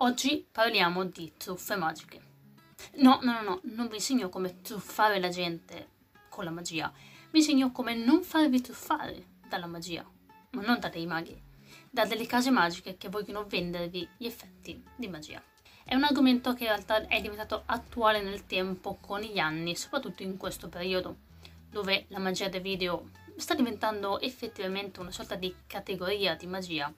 Oggi parliamo di truffe magiche. No, no, no, no, non vi insegno come truffare la gente con la magia, vi insegno come non farvi truffare dalla magia, ma non da dei maghi, da delle case magiche che vogliono vendervi gli effetti di magia. È un argomento che in realtà è diventato attuale nel tempo con gli anni, soprattutto in questo periodo, dove la magia del video sta diventando effettivamente una sorta di categoria di magia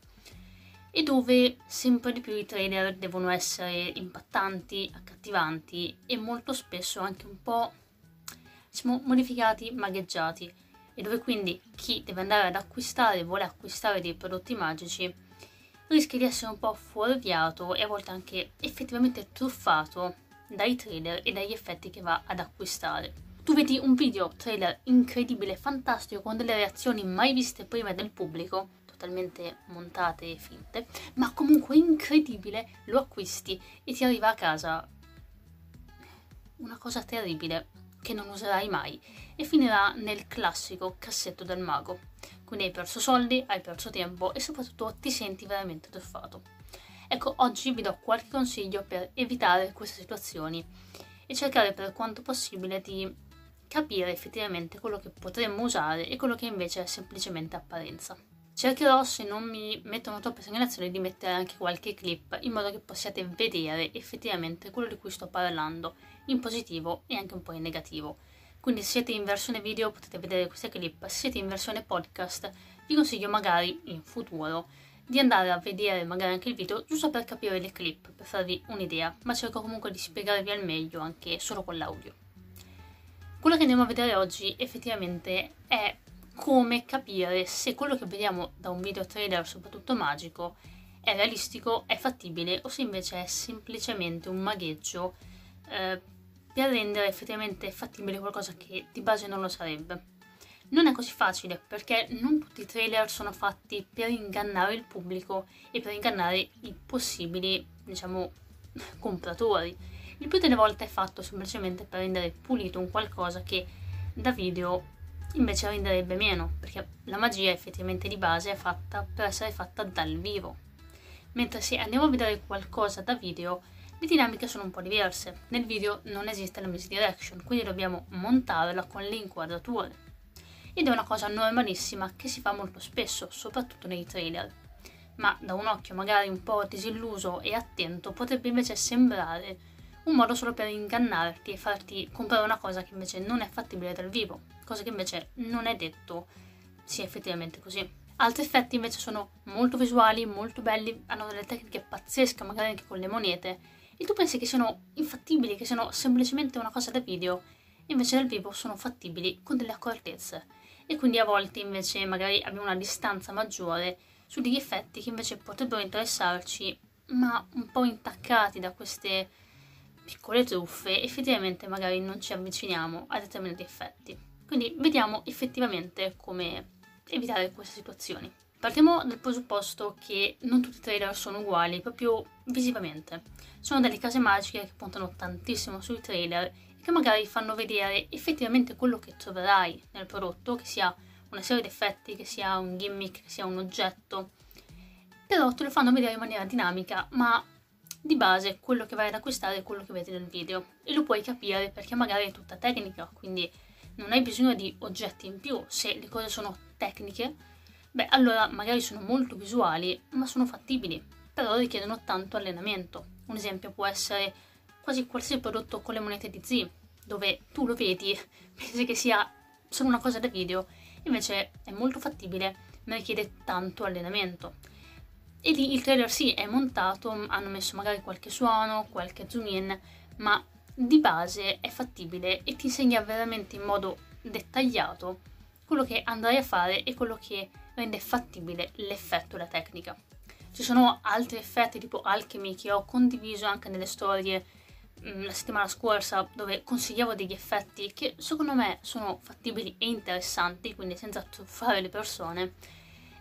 e dove sempre di più i trailer devono essere impattanti, accattivanti e molto spesso anche un po' diciamo, modificati, magheggiati e dove quindi chi deve andare ad acquistare, vuole acquistare dei prodotti magici, rischia di essere un po' fuorviato e a volte anche effettivamente truffato dai trailer e dagli effetti che va ad acquistare. Tu vedi un video trailer incredibile, fantastico, con delle reazioni mai viste prima del pubblico, totalmente montate e finte, ma comunque incredibile, lo acquisti e ti arriva a casa una cosa terribile che non userai mai e finirà nel classico cassetto del mago. Quindi hai perso soldi, hai perso tempo e soprattutto ti senti veramente truffato. Ecco, oggi vi do qualche consiglio per evitare queste situazioni e cercare per quanto possibile di capire effettivamente quello che potremmo usare e quello che invece è semplicemente apparenza. Cercherò, se non mi mettono troppe segnalazioni, di mettere anche qualche clip in modo che possiate vedere effettivamente quello di cui sto parlando, in positivo e anche un po' in negativo. Quindi se siete in versione video potete vedere queste clip, se siete in versione podcast vi consiglio magari in futuro di andare a vedere magari anche il video giusto per capire le clip, per farvi un'idea, ma cerco comunque di spiegarvi al meglio anche solo con l'audio. Quello che andiamo a vedere oggi effettivamente è come capire se quello che vediamo da un video trailer, soprattutto magico, è realistico, è fattibile o se invece è semplicemente un magheggio eh, per rendere effettivamente fattibile qualcosa che di base non lo sarebbe. Non è così facile perché non tutti i trailer sono fatti per ingannare il pubblico e per ingannare i possibili, diciamo, compratori. Il più delle volte è fatto semplicemente per rendere pulito un qualcosa che da video invece renderebbe meno, perché la magia effettivamente di base è fatta per essere fatta dal vivo. Mentre se andiamo a vedere qualcosa da video, le dinamiche sono un po' diverse. Nel video non esiste la music direction, quindi dobbiamo montarla con le inquadrature. Ed è una cosa normalissima che si fa molto spesso, soprattutto nei trailer. Ma da un occhio magari un po' disilluso e attento potrebbe invece sembrare un modo solo per ingannarti e farti comprare una cosa che invece non è fattibile dal vivo, cosa che invece non è detto sia effettivamente così. Altri effetti invece sono molto visuali, molto belli, hanno delle tecniche pazzesche, magari anche con le monete, e tu pensi che siano infattibili, che siano semplicemente una cosa da video, invece dal vivo sono fattibili con delle accortezze. E quindi a volte invece magari abbiamo una distanza maggiore su degli effetti che invece potrebbero interessarci, ma un po' intaccati da queste piccole truffe, effettivamente magari non ci avviciniamo a determinati effetti. Quindi vediamo effettivamente come evitare queste situazioni. Partiamo dal presupposto che non tutti i trailer sono uguali proprio visivamente. Sono delle case magiche che puntano tantissimo sui trailer e che magari fanno vedere effettivamente quello che troverai nel prodotto, che sia una serie di effetti, che sia un gimmick, che sia un oggetto, però te lo fanno vedere in maniera dinamica, ma di base quello che vai ad acquistare è quello che vedi nel video e lo puoi capire perché magari è tutta tecnica, quindi non hai bisogno di oggetti in più. Se le cose sono tecniche, beh, allora magari sono molto visuali, ma sono fattibili, però richiedono tanto allenamento. Un esempio può essere quasi qualsiasi prodotto con le monete di Z, dove tu lo vedi, pensi che sia solo una cosa da video, invece è molto fattibile, ma richiede tanto allenamento. E lì il trailer sì è montato, hanno messo magari qualche suono, qualche zoom in, ma di base è fattibile e ti insegna veramente in modo dettagliato quello che andrai a fare e quello che rende fattibile l'effetto e la tecnica. Ci sono altri effetti tipo Alchemy che ho condiviso anche nelle storie mm, la settimana scorsa dove consigliavo degli effetti che secondo me sono fattibili e interessanti, quindi senza truffare le persone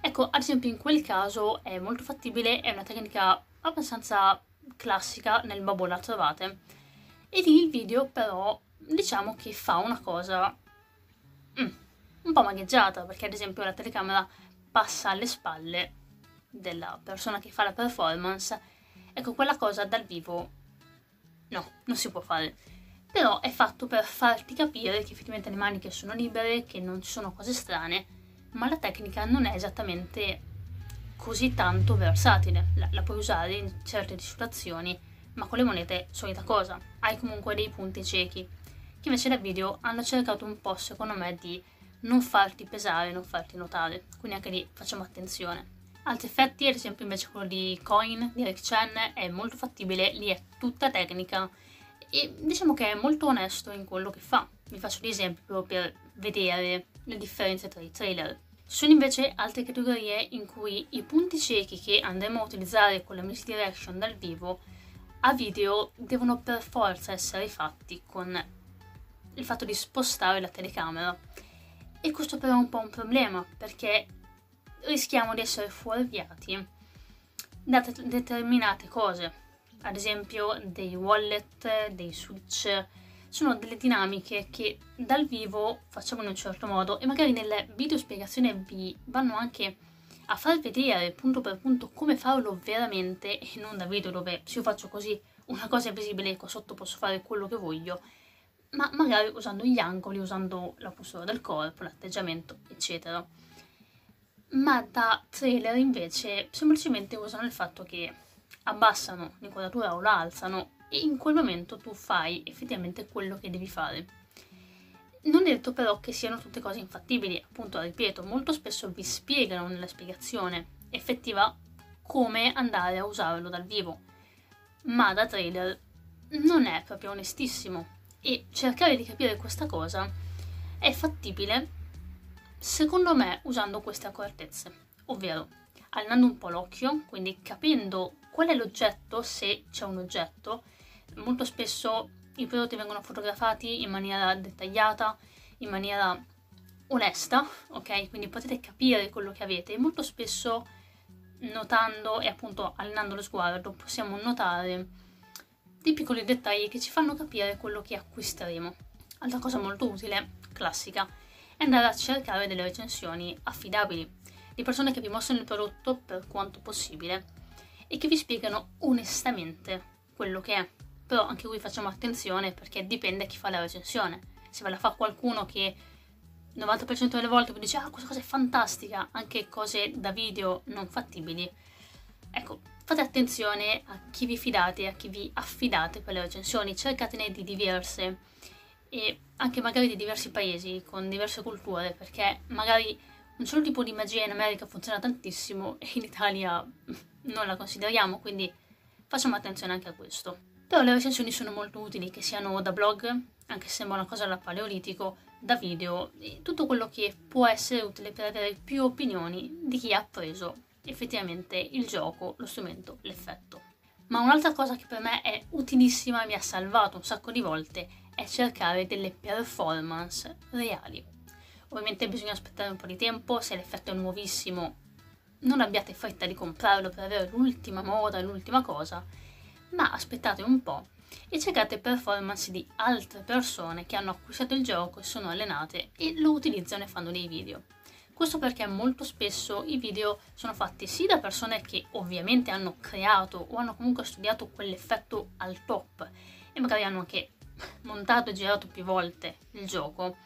Ecco, ad esempio in quel caso è molto fattibile, è una tecnica abbastanza classica, nel babbo la trovate. E lì il video però diciamo che fa una cosa mm, un po' magheggiata, perché ad esempio la telecamera passa alle spalle della persona che fa la performance Ecco, quella cosa dal vivo no, non si può fare. Però è fatto per farti capire che effettivamente le maniche sono libere, che non ci sono cose strane, ma la tecnica non è esattamente così tanto versatile. La, la puoi usare in certe situazioni, ma con le monete solita cosa. Hai comunque dei punti ciechi, che invece dal video hanno cercato un po', secondo me, di non farti pesare, non farti notare. Quindi anche lì facciamo attenzione. Altri effetti, ad esempio invece quello di Coin, di Eric Chen, è molto fattibile, lì è tutta tecnica e diciamo che è molto onesto in quello che fa. Vi faccio proprio per vedere le differenze tra i trailer. Ci sono invece altre categorie in cui i punti ciechi che andremo a utilizzare con la Music Direction dal vivo a video devono per forza essere fatti con il fatto di spostare la telecamera. E questo però è un po' un problema perché rischiamo di essere fuorviati da determinate cose, ad esempio dei wallet, dei switch, sono delle dinamiche che dal vivo facciamo in un certo modo e magari nelle video spiegazioni vi vanno anche a far vedere punto per punto come farlo veramente e non da video dove se io faccio così una cosa è visibile e qua sotto posso fare quello che voglio ma magari usando gli angoli, usando la postura del corpo, l'atteggiamento eccetera. Ma da trailer invece semplicemente usano il fatto che abbassano l'inquadratura o la alzano e in quel momento tu fai effettivamente quello che devi fare. Non detto però che siano tutte cose infattibili, appunto ripeto, molto spesso vi spiegano nella spiegazione effettiva come andare a usarlo dal vivo, ma da trailer non è proprio onestissimo. E cercare di capire questa cosa è fattibile Secondo me usando queste accortezze, ovvero allenando un po' l'occhio, quindi capendo qual è l'oggetto, se c'è un oggetto, molto spesso i prodotti vengono fotografati in maniera dettagliata, in maniera onesta, ok? Quindi potete capire quello che avete e molto spesso notando e appunto allenando lo sguardo possiamo notare dei piccoli dettagli che ci fanno capire quello che acquisteremo. Altra cosa molto utile, classica, e andare a cercare delle recensioni affidabili di persone che vi mostrano il prodotto per quanto possibile e che vi spiegano onestamente quello che è. Però anche qui facciamo attenzione perché dipende da chi fa la recensione. Se ve la fa qualcuno che 90% delle volte vi dice ah questa cosa è fantastica, anche cose da video non fattibili. Ecco, fate attenzione a chi vi fidate, a chi vi affidate per le recensioni, cercatene di diverse e anche magari di diversi paesi con diverse culture perché magari un solo tipo di magia in America funziona tantissimo e in Italia non la consideriamo quindi facciamo attenzione anche a questo però le recensioni sono molto utili che siano da blog anche se sembra una cosa da paleolitico da video tutto quello che può essere utile per avere più opinioni di chi ha preso effettivamente il gioco, lo strumento, l'effetto. Ma un'altra cosa che per me è utilissima e mi ha salvato un sacco di volte è cercare delle performance reali. Ovviamente bisogna aspettare un po' di tempo, se l'effetto è nuovissimo non abbiate fretta di comprarlo per avere l'ultima moda, l'ultima cosa, ma aspettate un po' e cercate performance di altre persone che hanno acquistato il gioco, sono allenate e lo utilizzano e fanno dei video. Questo perché molto spesso i video sono fatti sì da persone che ovviamente hanno creato o hanno comunque studiato quell'effetto al top e magari hanno anche montato e girato più volte il gioco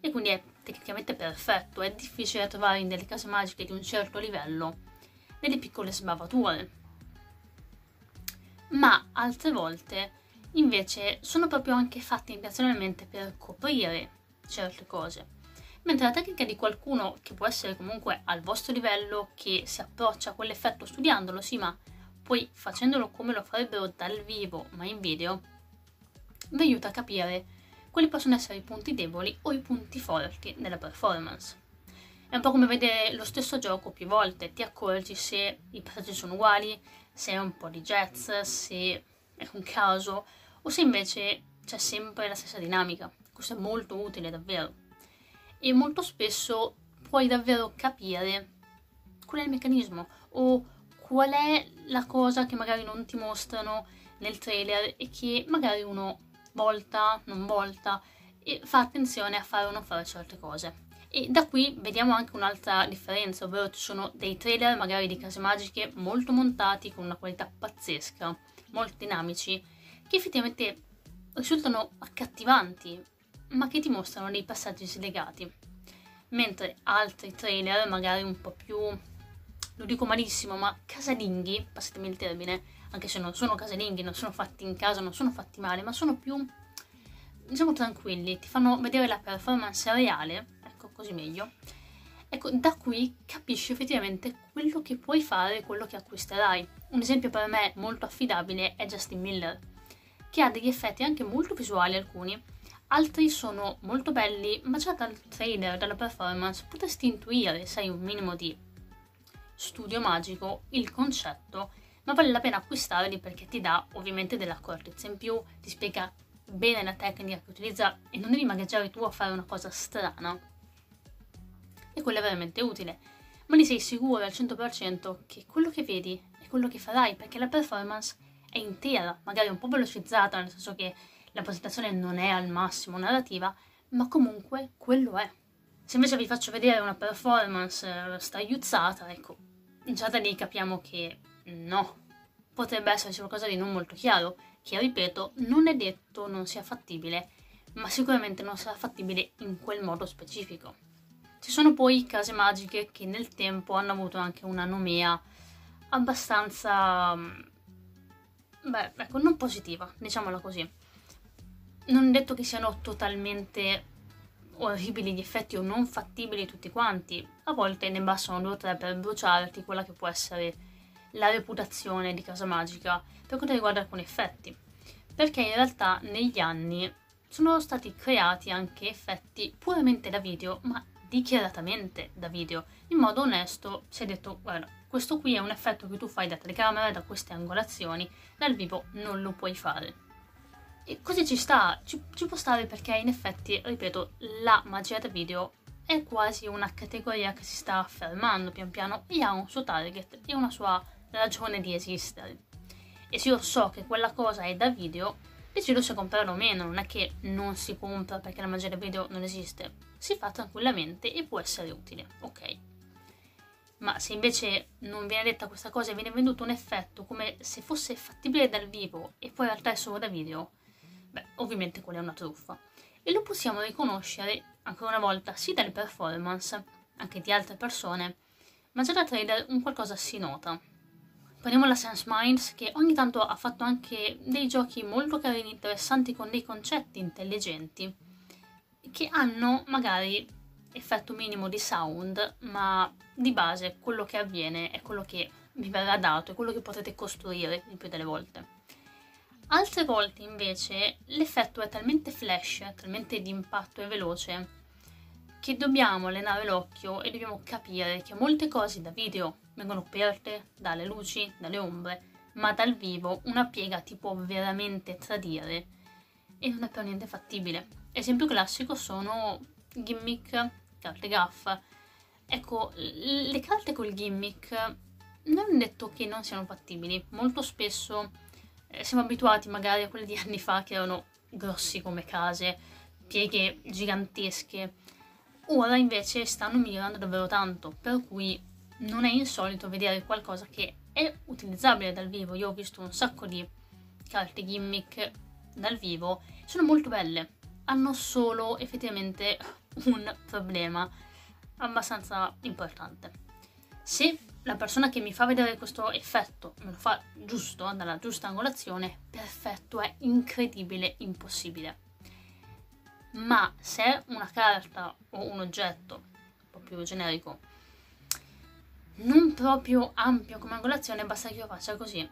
e quindi è tecnicamente perfetto, è difficile trovare in delle case magiche di un certo livello delle piccole sbavature. Ma altre volte invece sono proprio anche fatte intenzionalmente per coprire certe cose. Mentre la tecnica di qualcuno che può essere comunque al vostro livello, che si approccia a quell'effetto studiandolo, sì, ma poi facendolo come lo farebbero dal vivo, ma in video, vi aiuta a capire quali possono essere i punti deboli o i punti forti della performance. È un po' come vedere lo stesso gioco più volte, ti accorgi se i passaggi sono uguali, se è un po' di jazz, se è un caso, o se invece c'è sempre la stessa dinamica. Questo è molto utile davvero. E molto spesso puoi davvero capire qual è il meccanismo o qual è la cosa che magari non ti mostrano nel trailer e che magari uno volta, non volta, e fa attenzione a fare o non fare certe cose. E da qui vediamo anche un'altra differenza, ovvero ci sono dei trailer magari di case magiche molto montati con una qualità pazzesca, molto dinamici, che effettivamente risultano accattivanti, ma che ti mostrano dei passaggi slegati. Mentre altri trailer, magari un po' più, lo dico malissimo, ma casalinghi, passatemi il termine, anche se non sono casalinghi, non sono fatti in casa, non sono fatti male, ma sono più, diciamo, tranquilli, ti fanno vedere la performance reale, così meglio. Ecco, da qui capisci effettivamente quello che puoi fare e quello che acquisterai. Un esempio per me molto affidabile è Justin Miller, che ha degli effetti anche molto visuali alcuni, altri sono molto belli, ma già dal trailer, dalla performance, potresti intuire, se hai un minimo di studio magico, il concetto ma vale la pena acquistarli perché ti dà ovviamente dell'accortezza in più, ti spiega bene la tecnica che utilizza e non devi magari tu a fare una cosa strana. E quello è veramente utile, ma ne sei sicuro al 100% che quello che vedi è quello che farai perché la performance è intera, magari un po' velocizzata, nel senso che la presentazione non è al massimo narrativa, ma comunque quello è. Se invece vi faccio vedere una performance eh, stagliuzzata, ecco, già da lì capiamo che No, potrebbe esserci qualcosa di non molto chiaro, che ripeto, non è detto non sia fattibile, ma sicuramente non sarà fattibile in quel modo specifico. Ci sono poi case magiche che nel tempo hanno avuto anche una nomea abbastanza... Mm, beh, ecco, non positiva, diciamola così. Non detto che siano totalmente orribili gli effetti o non fattibili tutti quanti, a volte ne bastano due o tre per bruciarti quella che può essere la reputazione di Casa Magica per quanto riguarda alcuni effetti, perché in realtà negli anni sono stati creati anche effetti puramente da video, ma dichiaratamente da video. In modo onesto si è detto, guarda, questo qui è un effetto che tu fai da telecamera, da queste angolazioni, dal vivo non lo puoi fare. E così ci sta, ci, ci può stare perché in effetti, ripeto, la magia da video è quasi una categoria che si sta affermando pian piano e ha un suo target e una sua ragione di esistere. E se io so che quella cosa è da video, decido se comprarlo o meno, non è che non si compra perché la magia da video non esiste, si fa tranquillamente e può essere utile, ok. Ma se invece non viene detta questa cosa e viene venduto un effetto come se fosse fattibile dal vivo e poi in realtà è solo da video, beh, ovviamente quella è una truffa. E lo possiamo riconoscere ancora una volta sia dalle performance, anche di altre persone, ma già da trader un qualcosa si nota. Prendiamo la Sense Minds che ogni tanto ha fatto anche dei giochi molto carini, interessanti con dei concetti intelligenti che hanno magari effetto minimo di sound, ma di base quello che avviene è quello che vi verrà dato, è quello che potete costruire il più delle volte. Altre volte invece l'effetto è talmente flash, talmente di impatto e veloce che dobbiamo allenare l'occhio e dobbiamo capire che molte cose da video vengono aperte dalle luci, dalle ombre, ma dal vivo una piega ti può veramente tradire e non è per niente fattibile. Esempio classico sono gimmick, carte gaffa. Ecco, le carte col gimmick non è detto che non siano fattibili, molto spesso eh, siamo abituati magari a quelle di anni fa che erano grossi come case, pieghe gigantesche Ora invece stanno migliorando davvero tanto, per cui non è insolito vedere qualcosa che è utilizzabile dal vivo. Io ho visto un sacco di carte gimmick dal vivo, sono molto belle, hanno solo effettivamente un problema abbastanza importante. Se la persona che mi fa vedere questo effetto me lo fa giusto, dalla giusta angolazione, perfetto, è incredibile, impossibile. Ma se è una carta o un oggetto un po' più generico non proprio ampio come angolazione basta che io faccia così.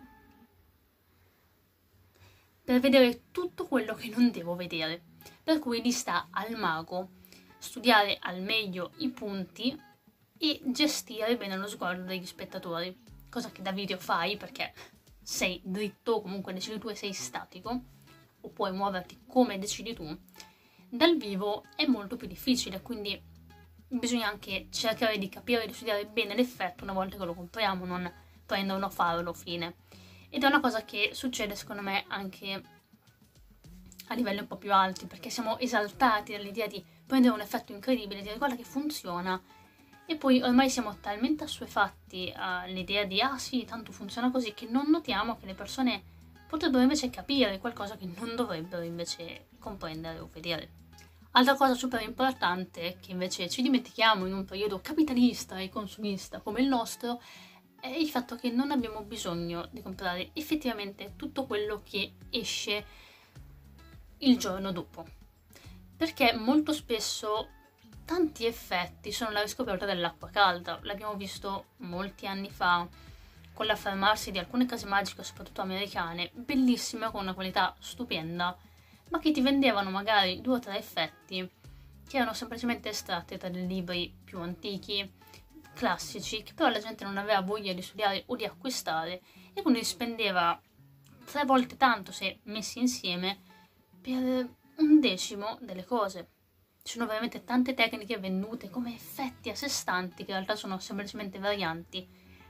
Per vedere tutto quello che non devo vedere per cui gli sta al mago studiare al meglio i punti e gestire bene lo sguardo degli spettatori cosa che da video fai perché sei dritto o comunque decidi tu e sei statico o puoi muoverti come decidi tu dal vivo è molto più difficile, quindi bisogna anche cercare di capire e di studiare bene l'effetto una volta che lo compriamo, non prenderlo, farlo, fine. Ed è una cosa che succede secondo me anche a livelli un po' più alti, perché siamo esaltati dall'idea di prendere un effetto incredibile, dire guarda che funziona, e poi ormai siamo talmente assuefatti all'idea di ah sì, tanto funziona così, che non notiamo che le persone potrebbero invece capire qualcosa che non dovrebbero invece comprendere o vedere. Altra cosa super importante che invece ci dimentichiamo in un periodo capitalista e consumista come il nostro è il fatto che non abbiamo bisogno di comprare effettivamente tutto quello che esce il giorno dopo. Perché molto spesso tanti effetti sono la riscoperta dell'acqua calda. L'abbiamo visto molti anni fa con l'affermarsi di alcune case magiche, soprattutto americane, bellissime con una qualità stupenda, ma che ti vendevano magari due o tre effetti che erano semplicemente estratti dei libri più antichi, classici, che però la gente non aveva voglia di studiare o di acquistare e quindi spendeva tre volte tanto se messi insieme per un decimo delle cose. Ci sono veramente tante tecniche vendute come effetti a sé stanti che in realtà sono semplicemente varianti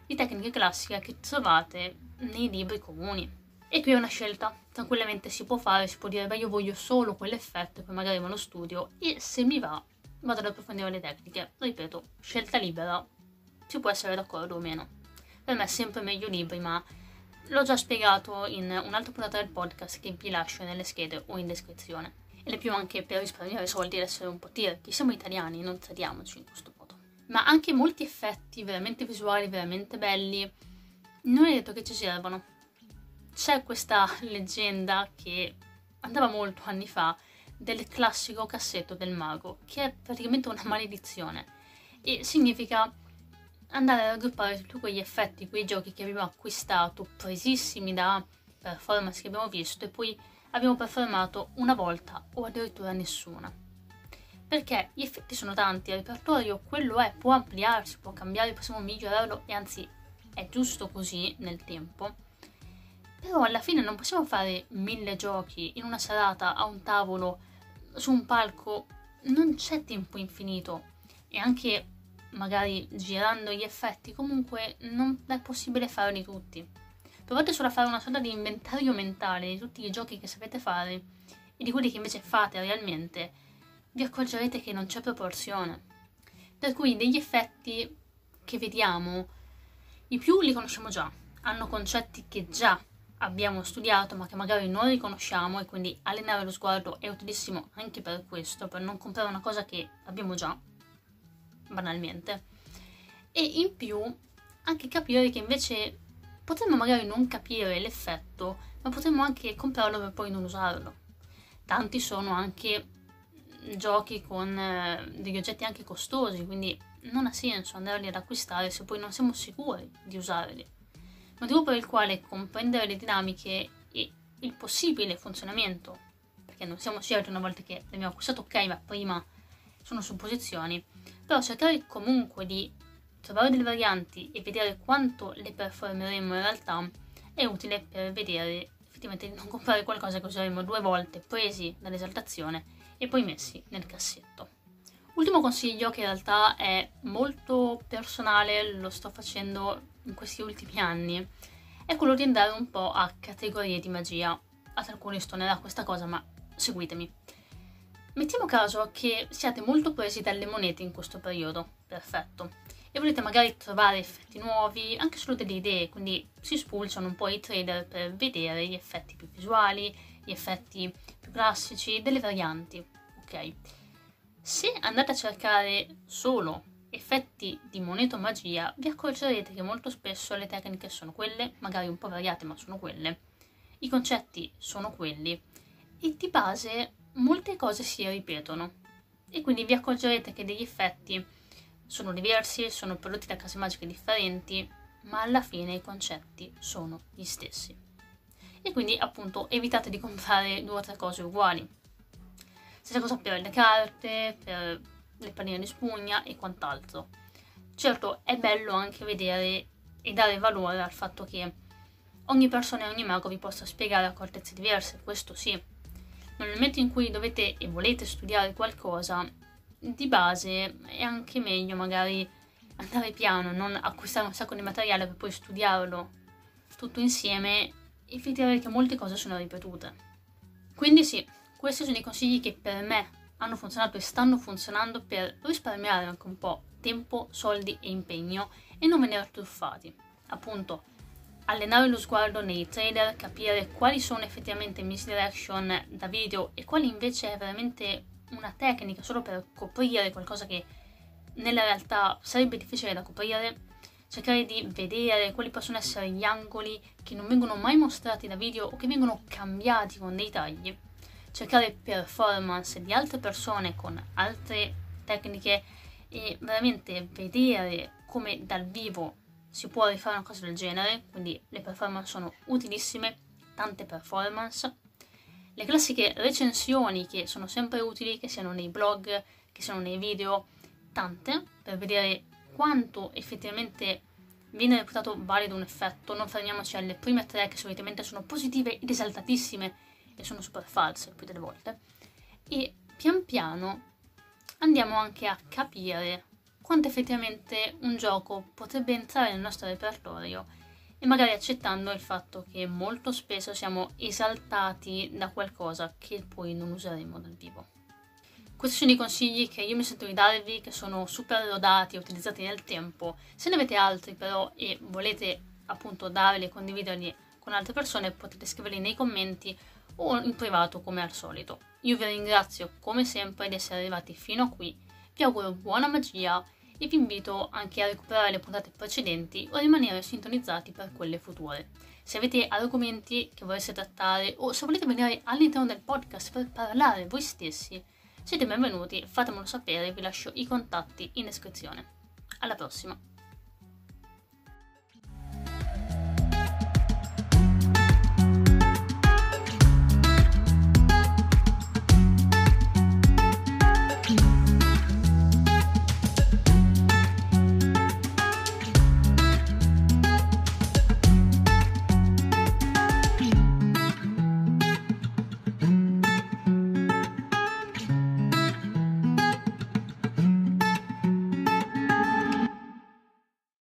di tecniche classiche che trovate nei libri comuni. E qui è una scelta, tranquillamente si può fare, si può dire beh io voglio solo quell'effetto, poi magari me lo studio e se mi va vado ad approfondire le tecniche. Ripeto, scelta libera, si può essere d'accordo o meno. Per me è sempre meglio libri, ma l'ho già spiegato in un'altra puntata del podcast che vi lascio nelle schede o in descrizione. Ed è più anche per risparmiare soldi ed essere un po' tirchi. Siamo italiani, non tradiamoci in questo modo. Ma anche molti effetti veramente visuali, veramente belli, non è detto che ci servano c'è questa leggenda che andava molto anni fa del classico cassetto del mago, che è praticamente una maledizione e significa andare a raggruppare tutti quegli effetti, quei giochi che abbiamo acquistato, presissimi da performance che abbiamo visto e poi abbiamo performato una volta o addirittura nessuna. Perché gli effetti sono tanti, il repertorio quello è, può ampliarsi, può cambiare, possiamo migliorarlo e anzi è giusto così nel tempo però alla fine non possiamo fare mille giochi in una serata a un tavolo, su un palco, non c'è tempo infinito e anche magari girando gli effetti comunque non è possibile farli tutti. Provate solo a fare una sorta di inventario mentale di tutti i giochi che sapete fare e di quelli che invece fate realmente, vi accorgerete che non c'è proporzione. Per cui degli effetti che vediamo, i più li conosciamo già, hanno concetti che già abbiamo studiato ma che magari non riconosciamo e quindi allenare lo sguardo è utilissimo anche per questo, per non comprare una cosa che abbiamo già, banalmente. E in più anche capire che invece potremmo magari non capire l'effetto, ma potremmo anche comprarlo per poi non usarlo. Tanti sono anche giochi con eh, degli oggetti anche costosi, quindi non ha senso andarli ad acquistare se poi non siamo sicuri di usarli motivo per il quale comprendere le dinamiche e il possibile funzionamento, perché non siamo certi una volta che l'abbiamo acquistato ok, ma prima sono supposizioni, però cercare comunque di trovare delle varianti e vedere quanto le performeremo in realtà è utile per vedere effettivamente di non comprare qualcosa che useremo due volte presi dall'esaltazione e poi messi nel cassetto. Ultimo consiglio che in realtà è molto personale, lo sto facendo in questi ultimi anni è quello di andare un po' a categorie di magia. Ad alcuni stonerà questa cosa, ma seguitemi. Mettiamo caso che siate molto presi dalle monete in questo periodo, perfetto, e volete magari trovare effetti nuovi, anche solo delle idee, quindi si spulciano un po' i trader per vedere gli effetti più visuali, gli effetti più classici, delle varianti, ok? Se andate a cercare solo effetti di moneta o magia, vi accorgerete che molto spesso le tecniche sono quelle, magari un po' variate ma sono quelle, i concetti sono quelli. E di base molte cose si ripetono e quindi vi accorgerete che degli effetti sono diversi, sono prodotti da case magiche differenti, ma alla fine i concetti sono gli stessi. E quindi appunto evitate di comprare due o tre cose uguali. Stessa cosa per le carte, per le palline di spugna e quant'altro. Certo, è bello anche vedere e dare valore al fatto che ogni persona e ogni mago vi possa spiegare accortezze diverse, questo sì. Nel momento in cui dovete e volete studiare qualcosa, di base è anche meglio magari andare piano, non acquistare un sacco di materiale per poi studiarlo tutto insieme e vedere che molte cose sono ripetute. Quindi sì, questi sono i consigli che per me hanno funzionato e stanno funzionando per risparmiare anche un po' tempo, soldi e impegno e non venire truffati. Appunto, allenare lo sguardo nei trailer, capire quali sono effettivamente misdirection da video e quali invece è veramente una tecnica solo per coprire qualcosa che nella realtà sarebbe difficile da coprire, cercare di vedere quali possono essere gli angoli che non vengono mai mostrati da video o che vengono cambiati con dei tagli, cercare performance di altre persone con altre tecniche e veramente vedere come dal vivo si può rifare una cosa del genere, quindi le performance sono utilissime, tante performance. Le classiche recensioni che sono sempre utili, che siano nei blog, che siano nei video, tante, per vedere quanto effettivamente viene reputato valido un effetto. Non fermiamoci alle prime tre che solitamente sono positive ed esaltatissime e sono super false più delle volte. E pian piano andiamo anche a capire quanto effettivamente un gioco potrebbe entrare nel nostro repertorio e magari accettando il fatto che molto spesso siamo esaltati da qualcosa che poi non useremo dal vivo. Questi sono i consigli che io mi sento di darvi, che sono super lodati e utilizzati nel tempo. Se ne avete altri però e volete appunto darli e condividerli con altre persone, potete scriverli nei commenti o in privato come al solito. Io vi ringrazio come sempre di essere arrivati fino a qui, vi auguro buona magia e vi invito anche a recuperare le puntate precedenti o a rimanere sintonizzati per quelle future. Se avete argomenti che vorreste trattare o se volete venire all'interno del podcast per parlare voi stessi, siete benvenuti, fatemelo sapere, vi lascio i contatti in descrizione. Alla prossima!